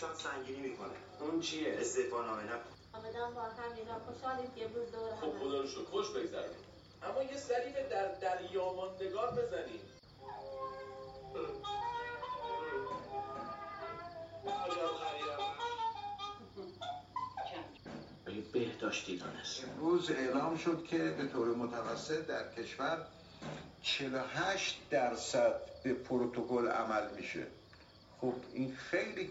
دوشان سنگینی می‌کنه. اون چیه؟ استعفا نامه نکن آمدم با همینا خوشحالیم که امروز دور خب هم خدا رو شکر. خوش بگذرونیم. اما یه سری به در دریا ماندگار بزنیم بهداشتی دانست. امروز اعلام شد که به طور متوسط در کشور 48 درصد به پروتکل عمل میشه. خب این خیلی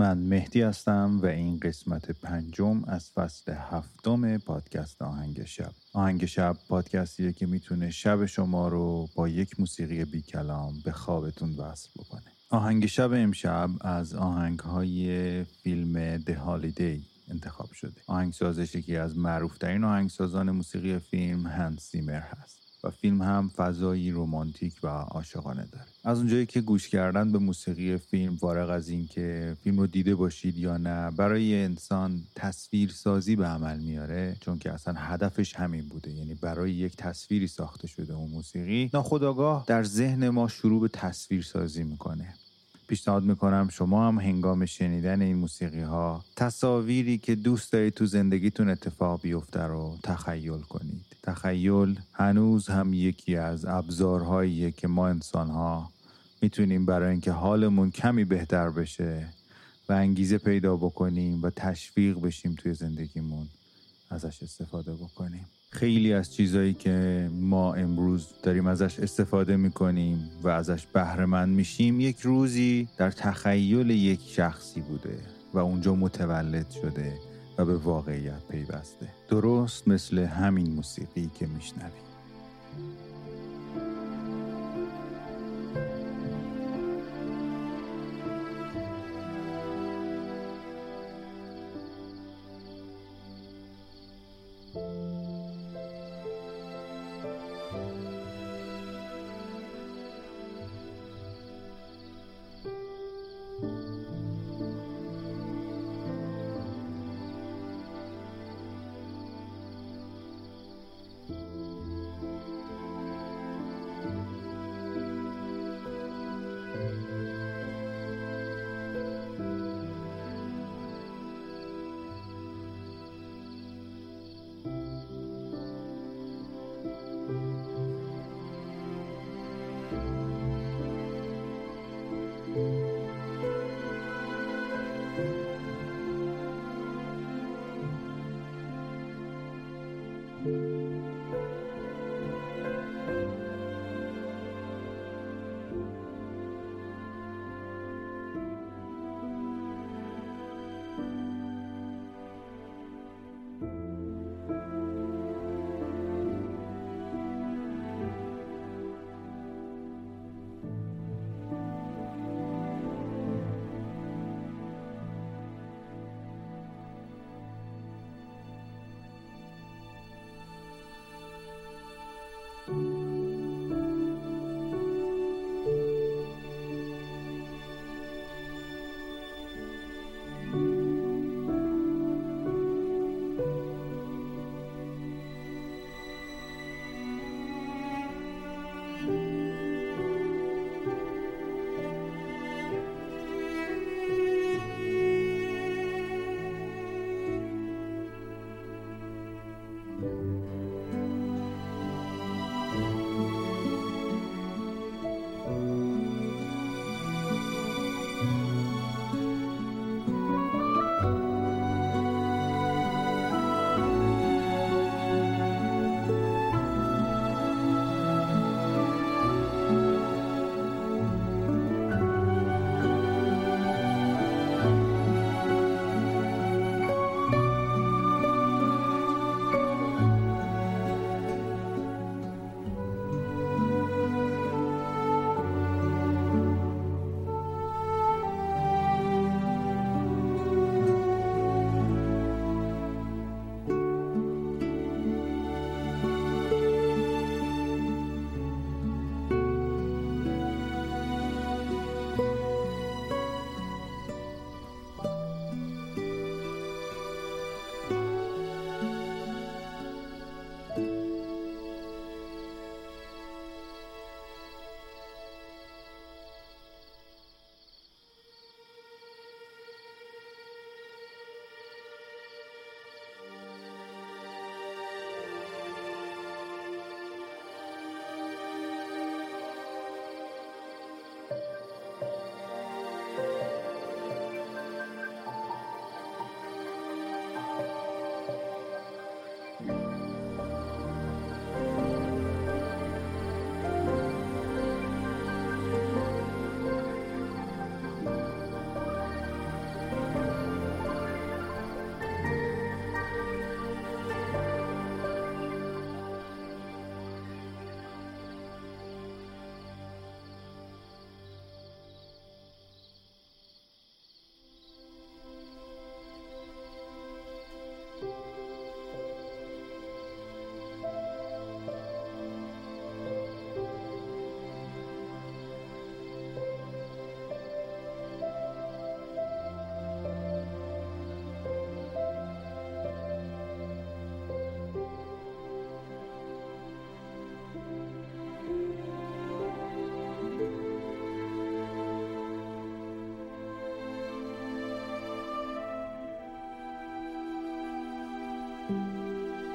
من مهدی هستم و این قسمت پنجم از فصل هفتم پادکست آهنگ شب. آهنگ شب پادکستیه که می‌تونه شب شما رو با یک موسیقی بی کلام به خوابتون وصل بکنه. آهنگ شب امشب از آهنگ های فیلم The Holiday انتخاب شده. آهنگسازش یکی از معروفترین آهنگسازان موسیقی فیلم هنس سیمر هست. و فیلم هم فضایی رومانتیک و عاشقانه داره. از اونجایی که گوش کردن به موسیقی فیلم فارغ از اینکه فیلم رو دیده باشید یا نه برای انسان تصویر سازی به عمل میاره چون که اصلا هدفش همین بوده. یعنی برای یک تصویری ساخته شده اون موسیقی ناخداگاه در ذهن ما شروع به تصویر سازی می‌کنه. پیشنهاد می‌کنم شما هم هنگام شنیدن این موسیقی ها تصاویری که دوست دارید تو زندگیتون اتفاق بیفته رو تخیل کنید. تخیل هنوز هم یکی از ابزارهاییه که ما انسان ها می‌تونیم برای اینکه حالمون کمی بهتر بشه و انگیزه پیدا بکنیم و تشویق بشیم توی زندگیمون ازش استفاده بکنیم. خیلی از چیزایی که ما امروز داریم ازش استفاده می‌کنیم و ازش بهرهمند میشیم یک روزی در تخیل یک شخصی بوده و اونجا متولد شده و به واقعیت پیوسته. درست مثل همین موسیقی که میشنویم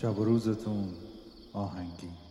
شب و روزتون آهنگین